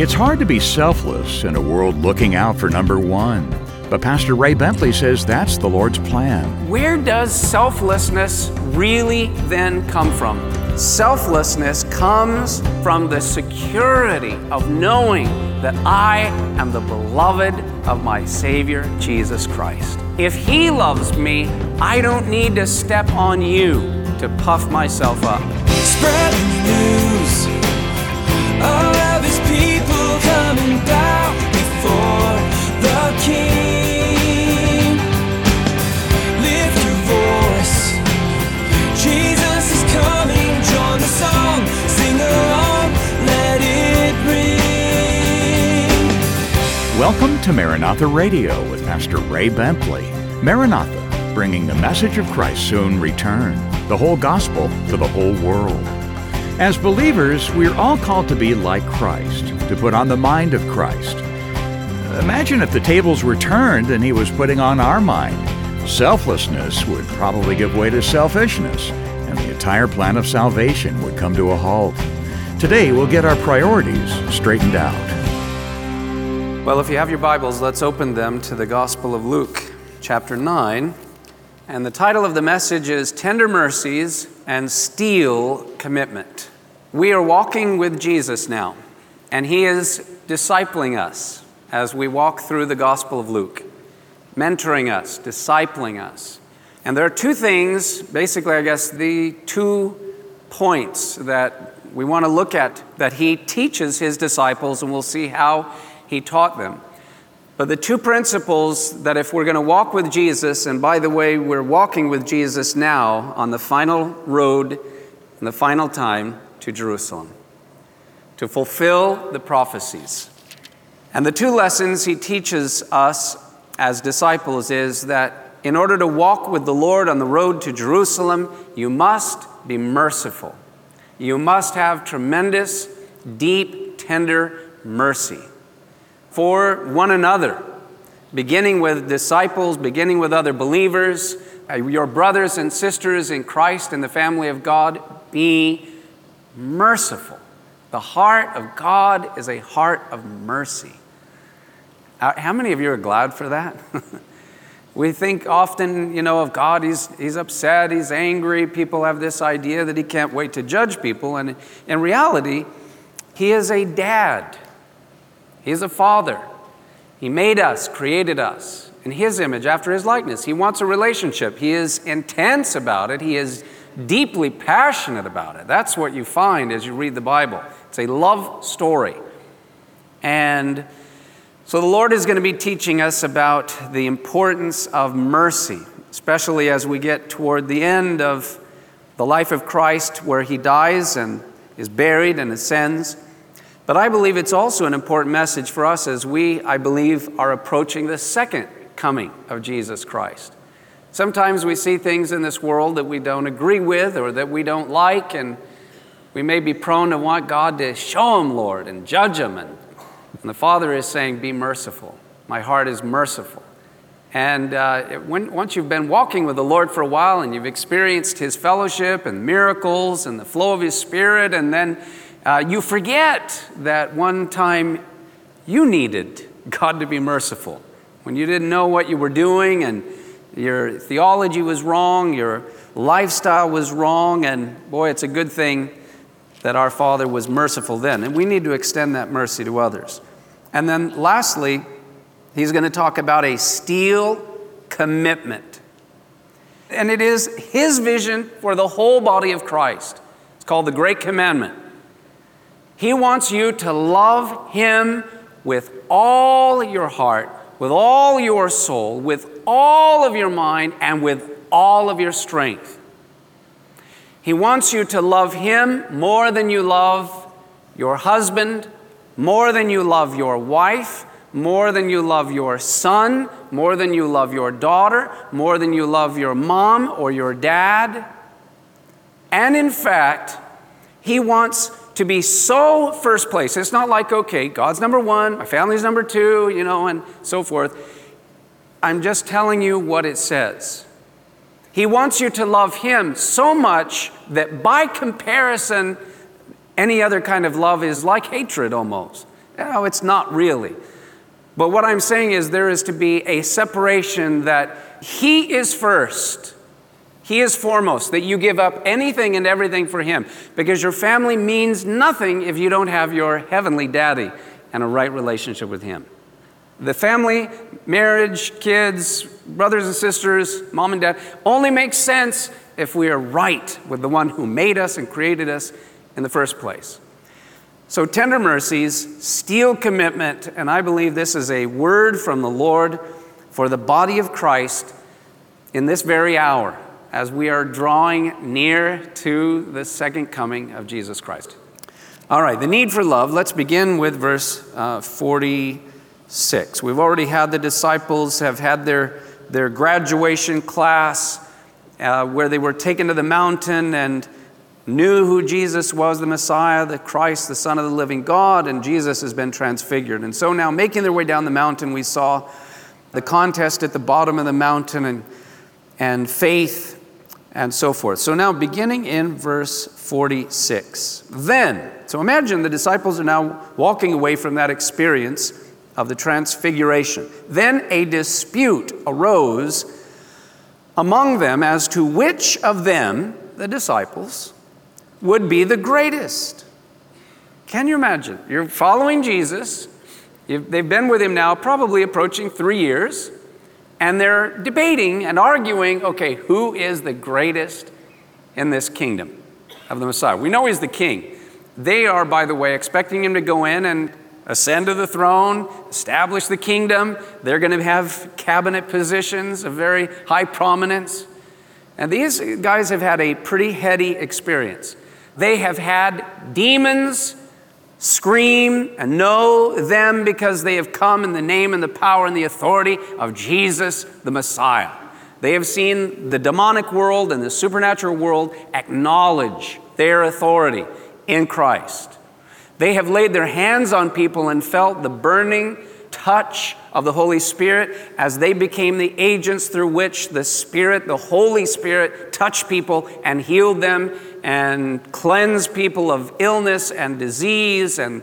It's hard to be selfless in a world looking out for number one. But Pastor Ray Bentley says that's the Lord's plan. Where does selflessness really then come from? Selflessness comes from the security of knowing that I am the beloved of my Savior, Jesus Christ. If He loves me, I don't need to step on you to puff myself up. Spreading Welcome to Maranatha Radio with Pastor Ray Bentley. Maranatha, bringing the message of Christ's soon return, the whole gospel to the whole world. As believers, we're all called to be like Christ, to put on the mind of Christ. Imagine if the tables were turned and he was putting on our mind. Selflessness would probably give way to selfishness, and the entire plan of salvation would come to a halt. Today, we'll get our priorities straightened out. Well, if you have your Bibles, let's open them to the Gospel of Luke, chapter 9. And the title of the message is Tender Mercies and Steel Commitment. We are walking with Jesus now, and He is discipling us as we walk through the Gospel of Luke, mentoring us, discipling us. And there are two things, basically, I guess, the two points that we want to look at that He teaches His disciples, and we'll see how He taught them. But the two principles that if we're going to walk with Jesus, and by the way, we're walking with Jesus now on the final road and the final time to Jerusalem to fulfill the prophecies. And the two lessons he teaches us as disciples is that in order to walk with the Lord on the road to Jerusalem, you must be merciful. You must have tremendous, deep, tender mercy for one another, beginning with disciples, beginning with other believers, uh, your brothers and sisters in Christ and the family of God. Be merciful. The heart of God is a heart of mercy. Uh, How many of you are glad for that? we think often, you know, of God, he's, he's upset, he's angry. People have this idea that he can't wait to judge people. And in reality, he is a dad. He's a father. He made us, created us in His image, after His likeness. He wants a relationship. He is intense about it. He is deeply passionate about it. That's what you find as you read the Bible. It's a love story. And so the Lord is going to be teaching us about the importance of mercy, especially as we get toward the end of the life of Christ, where He dies and is buried and ascends. But I believe it's also an important message for us as we, I believe, are approaching the second coming of Jesus Christ. Sometimes we see things in this world that we don't agree with or that we don't like, and we may be prone to want God to show them, Lord, and judge them. And, and the Father is saying, Be merciful. My heart is merciful. And uh, it- when, once you've been walking with the Lord for a while and you've experienced His fellowship and miracles and the flow of His Spirit, and then uh, you forget that one time you needed God to be merciful. When you didn't know what you were doing and your theology was wrong, your lifestyle was wrong, and boy, it's a good thing that our Father was merciful then. And we need to extend that mercy to others. And then lastly, he's going to talk about a steel commitment. And it is his vision for the whole body of Christ. It's called the Great Commandment. He wants you to love him with all your heart, with all your soul, with all of your mind, and with all of your strength. He wants you to love him more than you love your husband, more than you love your wife, more than you love your son, more than you love your daughter, more than you love your mom or your dad. And in fact, he wants to be so first place. It's not like, okay, God's number one, my family's number two, you know, and so forth. I'm just telling you what it says. He wants you to love Him so much that by comparison, any other kind of love is like hatred almost. No, it's not really. But what I'm saying is there is to be a separation that He is first. He is foremost, that you give up anything and everything for Him. Because your family means nothing if you don't have your heavenly daddy and a right relationship with Him. The family, marriage, kids, brothers and sisters, mom and dad, only makes sense if we are right with the one who made us and created us in the first place. So, tender mercies, steel commitment, and I believe this is a word from the Lord for the body of Christ in this very hour as we are drawing near to the second coming of Jesus Christ. All right, the need for love. Let's begin with verse uh, 46. We've already had the disciples have had their, their graduation class uh, where they were taken to the mountain and knew who Jesus was, the Messiah, the Christ, the Son of the living God, and Jesus has been transfigured. And so now, making their way down the mountain, we saw the contest at the bottom of the mountain and, and faith and so forth. So now, beginning in verse 46. Then, so imagine the disciples are now walking away from that experience of the transfiguration. Then a dispute arose among them as to which of them, the disciples, would be the greatest. Can you imagine? You're following Jesus, they've been with him now probably approaching three years and they're debating and arguing okay, who is the greatest in this kingdom of the Messiah? We know he's the king. They are, by the way, expecting him to go in and ascend to the throne, establish the kingdom. They're going to have cabinet positions of very high prominence. And these guys have had a pretty heady experience. They have had demons scream and know them because they have come in the name and the power and the authority of Jesus the Messiah. They have seen the demonic world and the supernatural world acknowledge their authority in Christ. They have laid their hands on people and felt the burning touch of the Holy Spirit as they became the agents through which the Spirit, the Holy Spirit, touched people and healed them and cleanse people of illness and disease and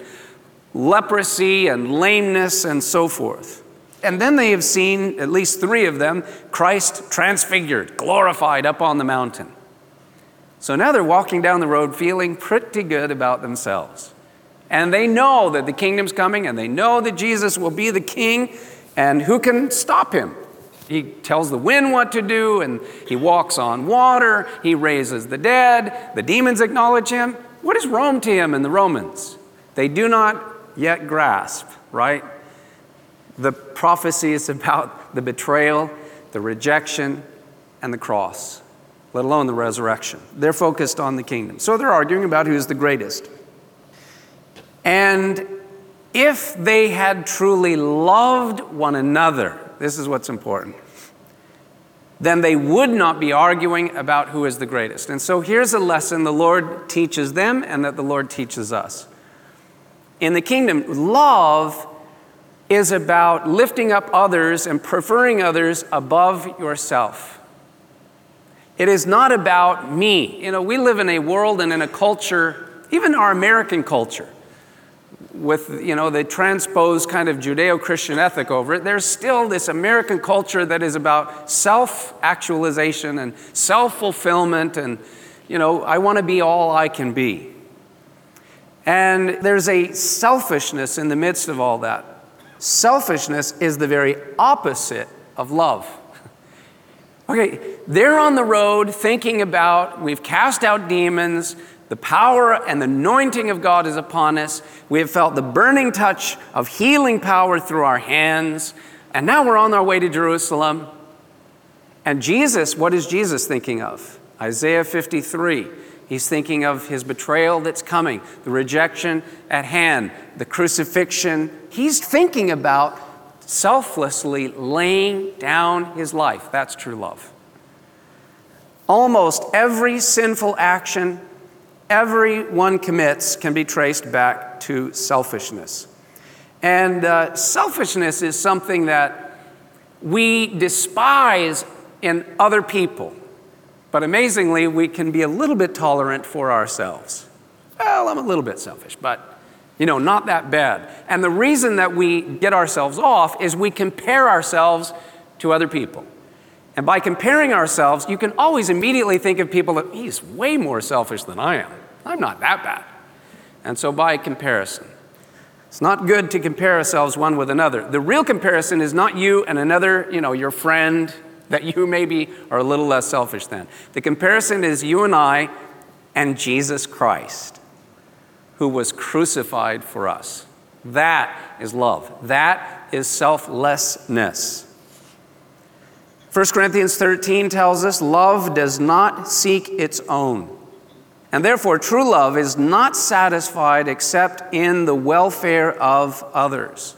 leprosy and lameness and so forth. And then they have seen, at least three of them, Christ transfigured, glorified up on the mountain. So now they're walking down the road feeling pretty good about themselves. And they know that the kingdom's coming and they know that Jesus will be the king, and who can stop him? He tells the wind what to do, and he walks on water. He raises the dead. The demons acknowledge him. What is Rome to him and the Romans? They do not yet grasp, right? The prophecy is about the betrayal, the rejection, and the cross, let alone the resurrection. They're focused on the kingdom. So they're arguing about who's the greatest. And if they had truly loved one another, this is what's important, then they would not be arguing about who is the greatest. And so here's a lesson the Lord teaches them and that the Lord teaches us. In the kingdom, love is about lifting up others and preferring others above yourself. It is not about me. You know, we live in a world and in a culture, even our American culture, with you know the transposed kind of judeo-christian ethic over it there's still this american culture that is about self-actualization and self-fulfillment and you know i want to be all i can be. And there's a selfishness in the midst of all that. Selfishness is the very opposite of love. Okay they're on the road thinking about we've cast out demons the power and the anointing of God is upon us. We have felt the burning touch of healing power through our hands. And now we're on our way to Jerusalem. And Jesus, what is Jesus thinking of? Isaiah 53. He's thinking of his betrayal that's coming, the rejection at hand, the crucifixion. He's thinking about selflessly laying down his life. That's true love. Almost every sinful action everyone commits can be traced back to selfishness. And uh, selfishness is something that we despise in other people. But amazingly, we can be a little bit tolerant for ourselves. Well, I'm a little bit selfish, but You know, not that bad. And the reason that we get ourselves off is we compare ourselves to other people. And by comparing ourselves, you can always immediately think of people that he's way more selfish than I am. I'm not that bad. And so by comparison, it's not good to compare ourselves one with another. The real comparison is not you and another, you know, your friend that you maybe are a little less selfish than. The comparison is you and I and Jesus Christ, who was crucified for us. That is love. That is selflessness. 1 Corinthians 13 tells us love does not seek its own. And therefore, true love is not satisfied except in the welfare of others.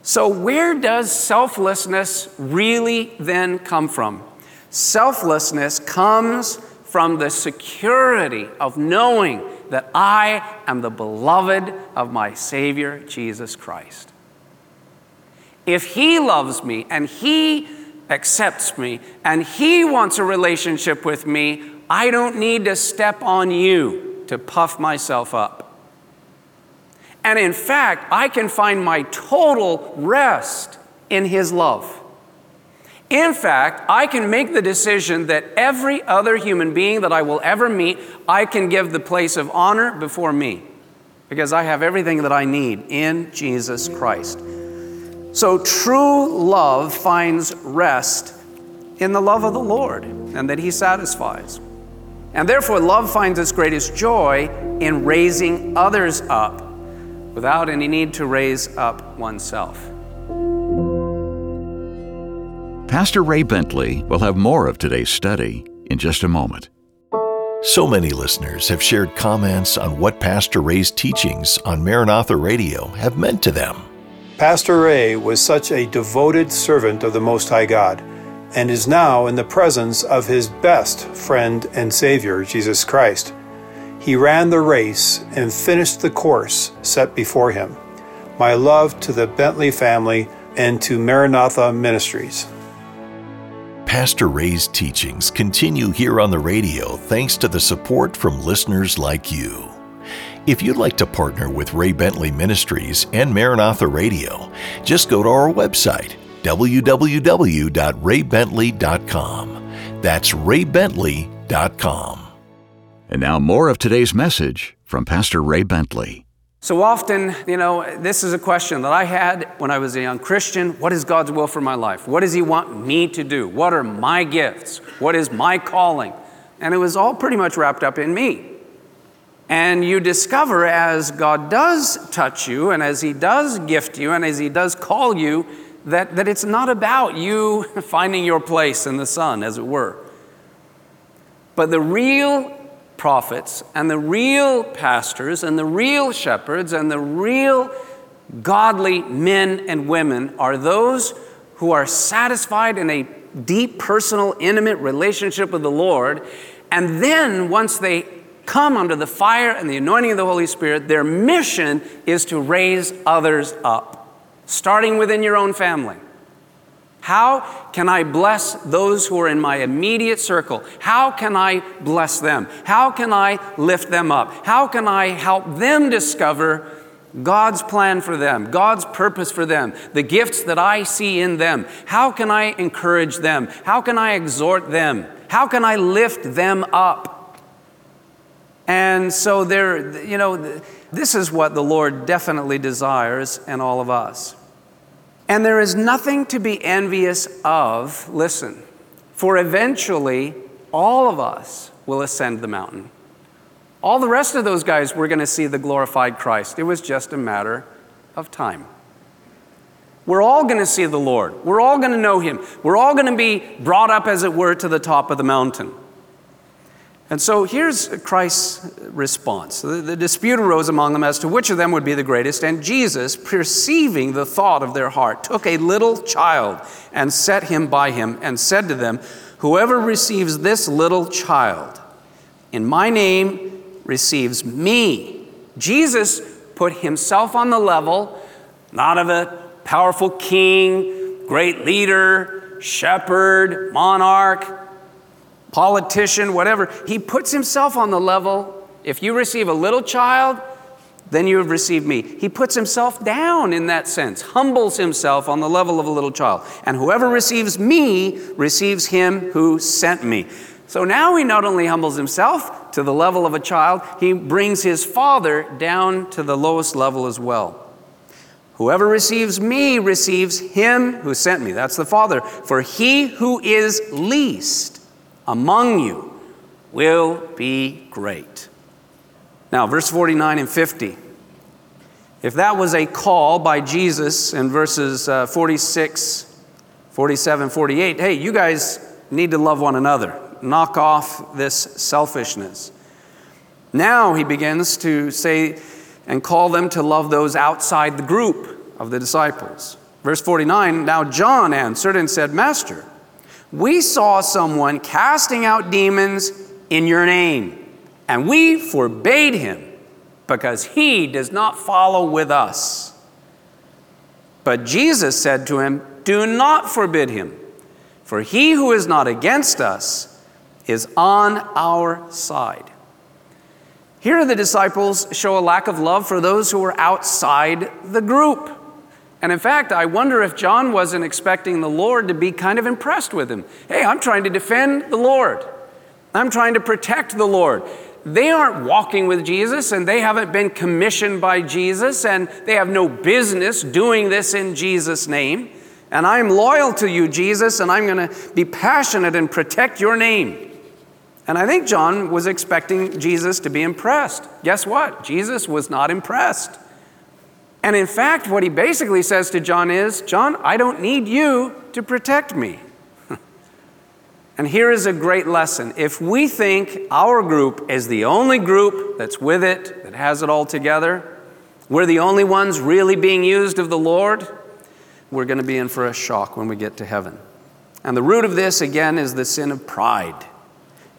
So, where does selflessness really then come from? Selflessness comes from the security of knowing that I am the beloved of my Savior, Jesus Christ. If He loves me and He accepts me and He wants a relationship with me, I don't need to step on you to puff myself up. And in fact, I can find my total rest in His love. In fact, I can make the decision that every other human being that I will ever meet, I can give the place of honor before me because I have everything that I need in Jesus Christ. So true love finds rest in the love of the Lord and that He satisfies. And therefore, love finds its greatest joy in raising others up without any need to raise up oneself. Pastor Ray Bentley will have more of today's study in just a moment. So many listeners have shared comments on what Pastor Ray's teachings on Maranatha Radio have meant to them. Pastor Ray was such a devoted servant of the Most High God and is now in the presence of his best friend and Savior, Jesus Christ. He ran the race and finished the course set before him. My love to the Bentley family and to Maranatha Ministries. Pastor Ray's teachings continue here on the radio thanks to the support from listeners like you. If you'd like to partner with Ray Bentley Ministries and Maranatha Radio, just go to our website, www.raybentley.com. That's raybentley.com. And now, more of today's message from Pastor Ray Bentley. So often, you know, this is a question that I had when I was a young Christian. What is God's will for my life? What does He want me to do? What are my gifts? What is my calling? And it was all pretty much wrapped up in me. And you discover as God does touch you, and as He does gift you, and as He does call you, that, that it's not about you finding your place in the sun, as it were. But the real prophets, and the real pastors, and the real shepherds, and the real godly men and women are those who are satisfied in a deep, personal, intimate relationship with the Lord. And then, once they come under the fire and the anointing of the Holy Spirit, their mission is to raise others up, starting within your own family. How can I bless those who are in my immediate circle? How can I bless them? How can I lift them up? How can I help them discover God's plan for them, God's purpose for them, the gifts that I see in them? How can I encourage them? How can I exhort them? How can I lift them up? And so there, you know, this is what the Lord definitely desires in all of us. And there is nothing to be envious of, listen, for eventually all of us will ascend the mountain. All the rest of those guys were going to see the glorified Christ. It was just a matter of time. We're all going to see the Lord. We're all going to know Him. We're all going to be brought up, as it were, to the top of the mountain. And so here's Christ's response. The, the, dispute arose among them as to which of them would be the greatest, and Jesus, perceiving the thought of their heart, took a little child and set him by him, and said to them, Whoever receives this little child in my name receives me. Jesus put himself on the level, not of a powerful king, great leader, shepherd, monarch, politician, whatever. He puts himself on the level. If you receive a little child, then you have received me. He puts himself down in that sense, humbles himself on the level of a little child. And whoever receives me receives him who sent me. So now he not only humbles himself to the level of a child, he brings his father down to the lowest level as well. Whoever receives me receives him who sent me. That's the Father. For he who is least among you will be great. Now, verse 49 and 50. If that was a call by Jesus in verses uh, 46, 47, 48, hey, you guys need to love one another. Knock off this selfishness. Now he begins to say and call them to love those outside the group of the disciples. Verse 49 Now John answered and said, Master, we saw someone casting out demons in your name and we forbade him because he does not follow with us. But Jesus said to him, Do not forbid him, for he who is not against us is on our side. Here, the disciples show a lack of love for those who are outside the group. And in fact, I wonder if John wasn't expecting the Lord to be kind of impressed with him. Hey, I'm trying to defend the Lord, I'm trying to protect the Lord they aren't walking with Jesus and they haven't been commissioned by Jesus and they have no business doing this in Jesus' name. And I'm loyal to you, Jesus, and I'm going to be passionate and protect your name. And I think John was expecting Jesus to be impressed. Guess what? Jesus was not impressed. And in fact, what he basically says to John is John, I don't need you to protect me. And here is a great lesson. If we think our group is the only group that's with it, that has it all together, we're the only ones really being used of the Lord, we're going to be in for a shock when we get to heaven. And the root of this, again, is the sin of pride.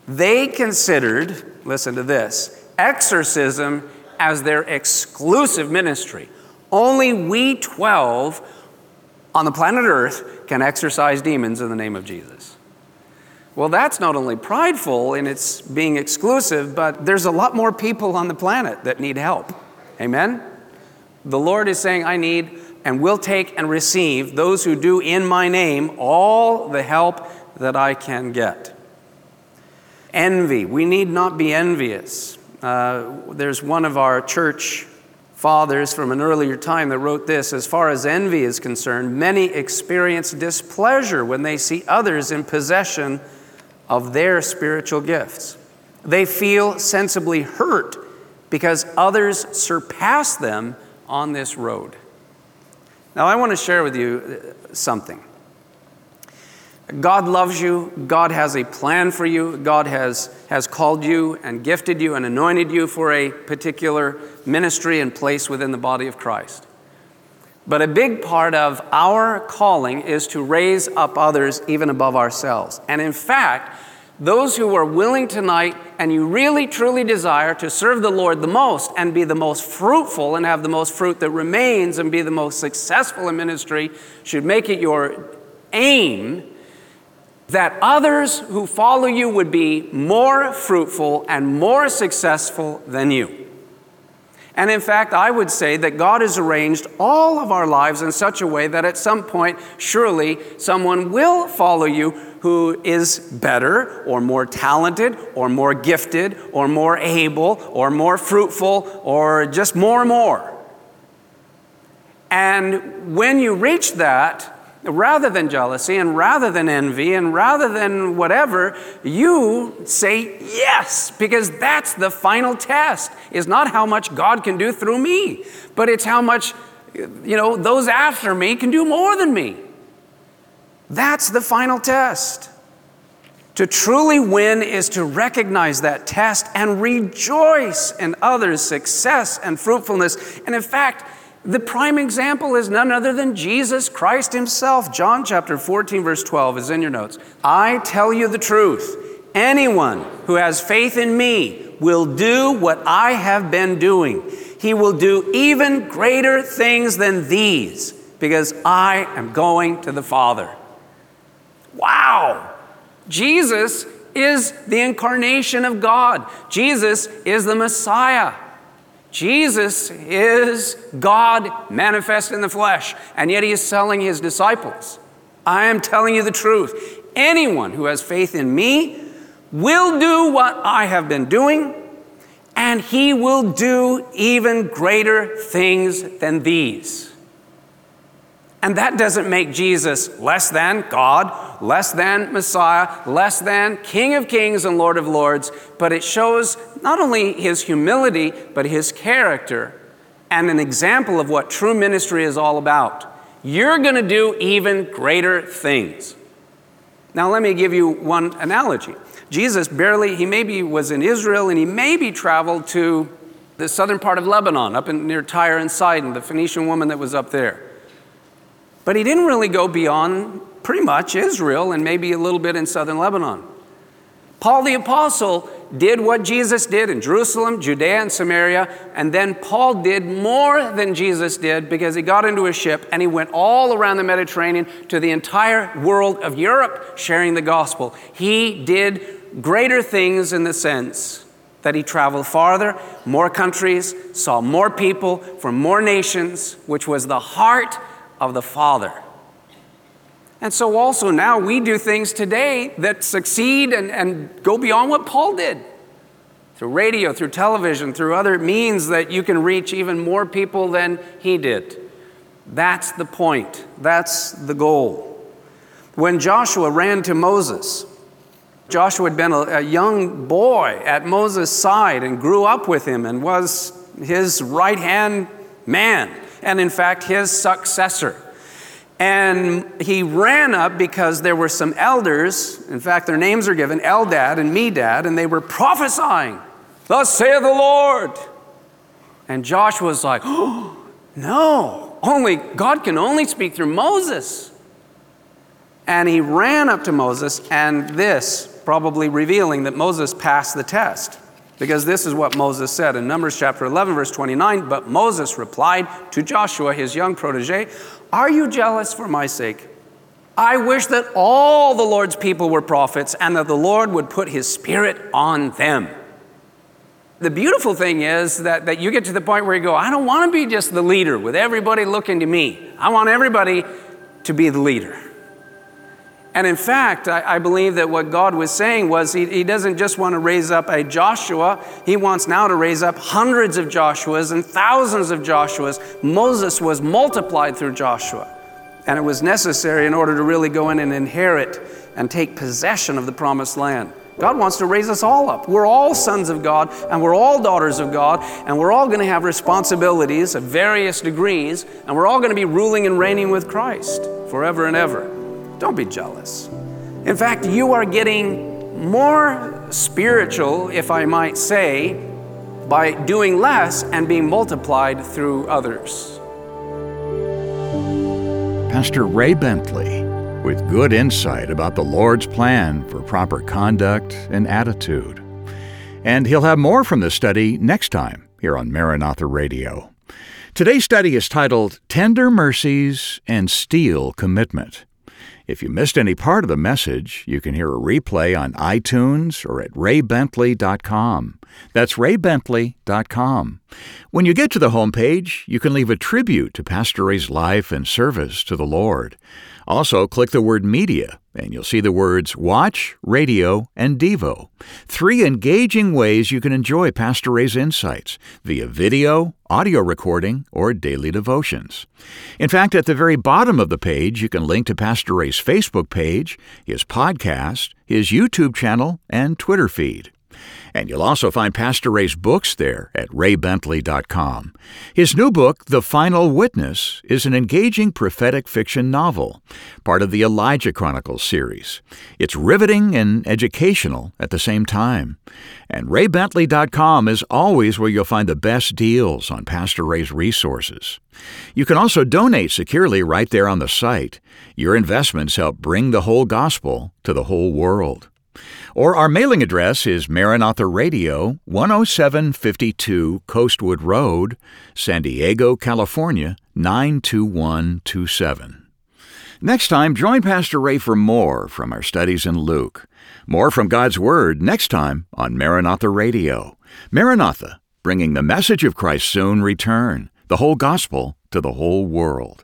They considered, listen to this, exorcism as their exclusive ministry. Only we 12 on the planet Earth can exorcise demons in the name of Jesus. Well, that's not only prideful in its being exclusive, but there's a lot more people on the planet that need help. Amen? The Lord is saying, I need and will take and receive those who do in my name all the help that I can get. Envy. We need not be envious. Uh, there's one of our church fathers from an earlier time that wrote this As far as envy is concerned, many experience displeasure when they see others in possession of their spiritual gifts. They feel sensibly hurt because others surpass them on this road. Now, I want to share with you something. God loves you. God has a plan for you. God has, has called you and gifted you and anointed you for a particular ministry and place within the body of Christ. But a big part of our calling is to raise up others even above ourselves. And in fact, those who are willing tonight and you really truly desire to serve the Lord the most and be the most fruitful and have the most fruit that remains and be the most successful in ministry should make it your aim that others who follow you would be more fruitful and more successful than you. And in fact, I would say that God has arranged all of our lives in such a way that at some point, surely someone will follow you who is better or more talented or more gifted or more able or more fruitful or just more and more. And when you reach that, rather than jealousy and rather than envy and rather than whatever, you say yes, because that's the final test. Is not how much God can do through me, but it's how much, you know, those after me can do more than me. That's the final test. To truly win is to recognize that test and rejoice in others' success and fruitfulness. And in fact, the prime example is none other than Jesus Christ himself. John chapter 14, verse 12 is in your notes. I tell you the truth. Anyone who has faith in me will do what I have been doing. He will do even greater things than these because I am going to the Father. Wow! Jesus is the incarnation of God, Jesus is the Messiah. Jesus is God manifest in the flesh, and yet he is telling his disciples, I am telling you the truth. Anyone who has faith in me will do what I have been doing, and he will do even greater things than these. And that doesn't make Jesus less than God, less than Messiah, less than King of Kings and Lord of Lords, but it shows not only his humility, but his character and an example of what true ministry is all about. You're going to do even greater things. Now, let me give you one analogy. Jesus barely, he maybe was in Israel and he maybe traveled to the southern part of Lebanon, up in, near Tyre and Sidon, the Phoenician woman that was up there. But he didn't really go beyond pretty much Israel and maybe a little bit in southern Lebanon. Paul the Apostle did what Jesus did in Jerusalem, Judea, and Samaria, and then Paul did more than Jesus did because he got into a ship and he went all around the Mediterranean to the entire world of Europe sharing the gospel. He did greater things in the sense that he traveled farther, more countries, saw more people from more nations, which was the heart of the Father. And so, also now we do things today that succeed and, and go beyond what Paul did through radio, through television, through other means that you can reach even more people than he did. That's the point, that's the goal. When Joshua ran to Moses, Joshua had been a, a young boy at Moses' side and grew up with him and was his right hand man, and in fact, his successor. And he ran up because there were some elders, in fact, their names are given Eldad and Medad, and they were prophesying, Thus saith the Lord. And Joshua was like, Oh, no, only God can only speak through Moses. And he ran up to Moses, and this probably revealing that Moses passed the test. Because this is what Moses said in Numbers chapter 11, verse 29. But Moses replied to Joshua, his young protege, Are you jealous for my sake? I wish that all the Lord's people were prophets and that the Lord would put his spirit on them. The beautiful thing is that, that you get to the point where you go, I don't want to be just the leader with everybody looking to me. I want everybody to be the leader. And in fact, I, I, believe that what God was saying was he, he doesn't just want to raise up a Joshua, he wants now to raise up hundreds of Joshuas and thousands of Joshuas. Moses was multiplied through Joshua. And it was necessary in order to really go in and inherit and take possession of the promised land. God wants to raise us all up. We're all sons of God and we're all daughters of God and we're all going to have responsibilities of various degrees and we're all going to be ruling and reigning with Christ forever and ever. Don't be jealous. In fact, you are getting more spiritual, if I might say, by doing less and being multiplied through others. Pastor Ray Bentley with good insight about the Lord's plan for proper conduct and attitude. And he'll have more from this study next time here on Maranatha Radio. Today's study is titled Tender Mercies and Steel Commitment. If you missed any part of the message, you can hear a replay on iTunes or at raybentley.com. That's raybentley.com. When you get to the homepage, you can leave a tribute to Pastor Ray's life and service to the Lord. Also, click the word media, and you'll see the words watch, radio, and Devo. Three engaging ways you can enjoy Pastor Ray's insights via video, audio recording, or daily devotions. In fact, at the very bottom of the page, you can link to Pastor Ray's Facebook page, his podcast, his YouTube channel, and Twitter feed. And you'll also find Pastor Ray's books there at raybentley.com. His new book, The Final Witness, is an engaging prophetic fiction novel, part of the Elijah Chronicles series. It's riveting and educational at the same time. And raybentley.com is always where you'll find the best deals on Pastor Ray's resources. You can also donate securely right there on the site. Your investments help bring the whole gospel to the whole world. Or our mailing address is Maranatha Radio, 10752 Coastwood Road, San Diego, California, 92127. Next time, join Pastor Ray for more from our studies in Luke. More from God's Word next time on Maranatha Radio. Maranatha, bringing the message of Christ's soon return, the whole gospel to the whole world.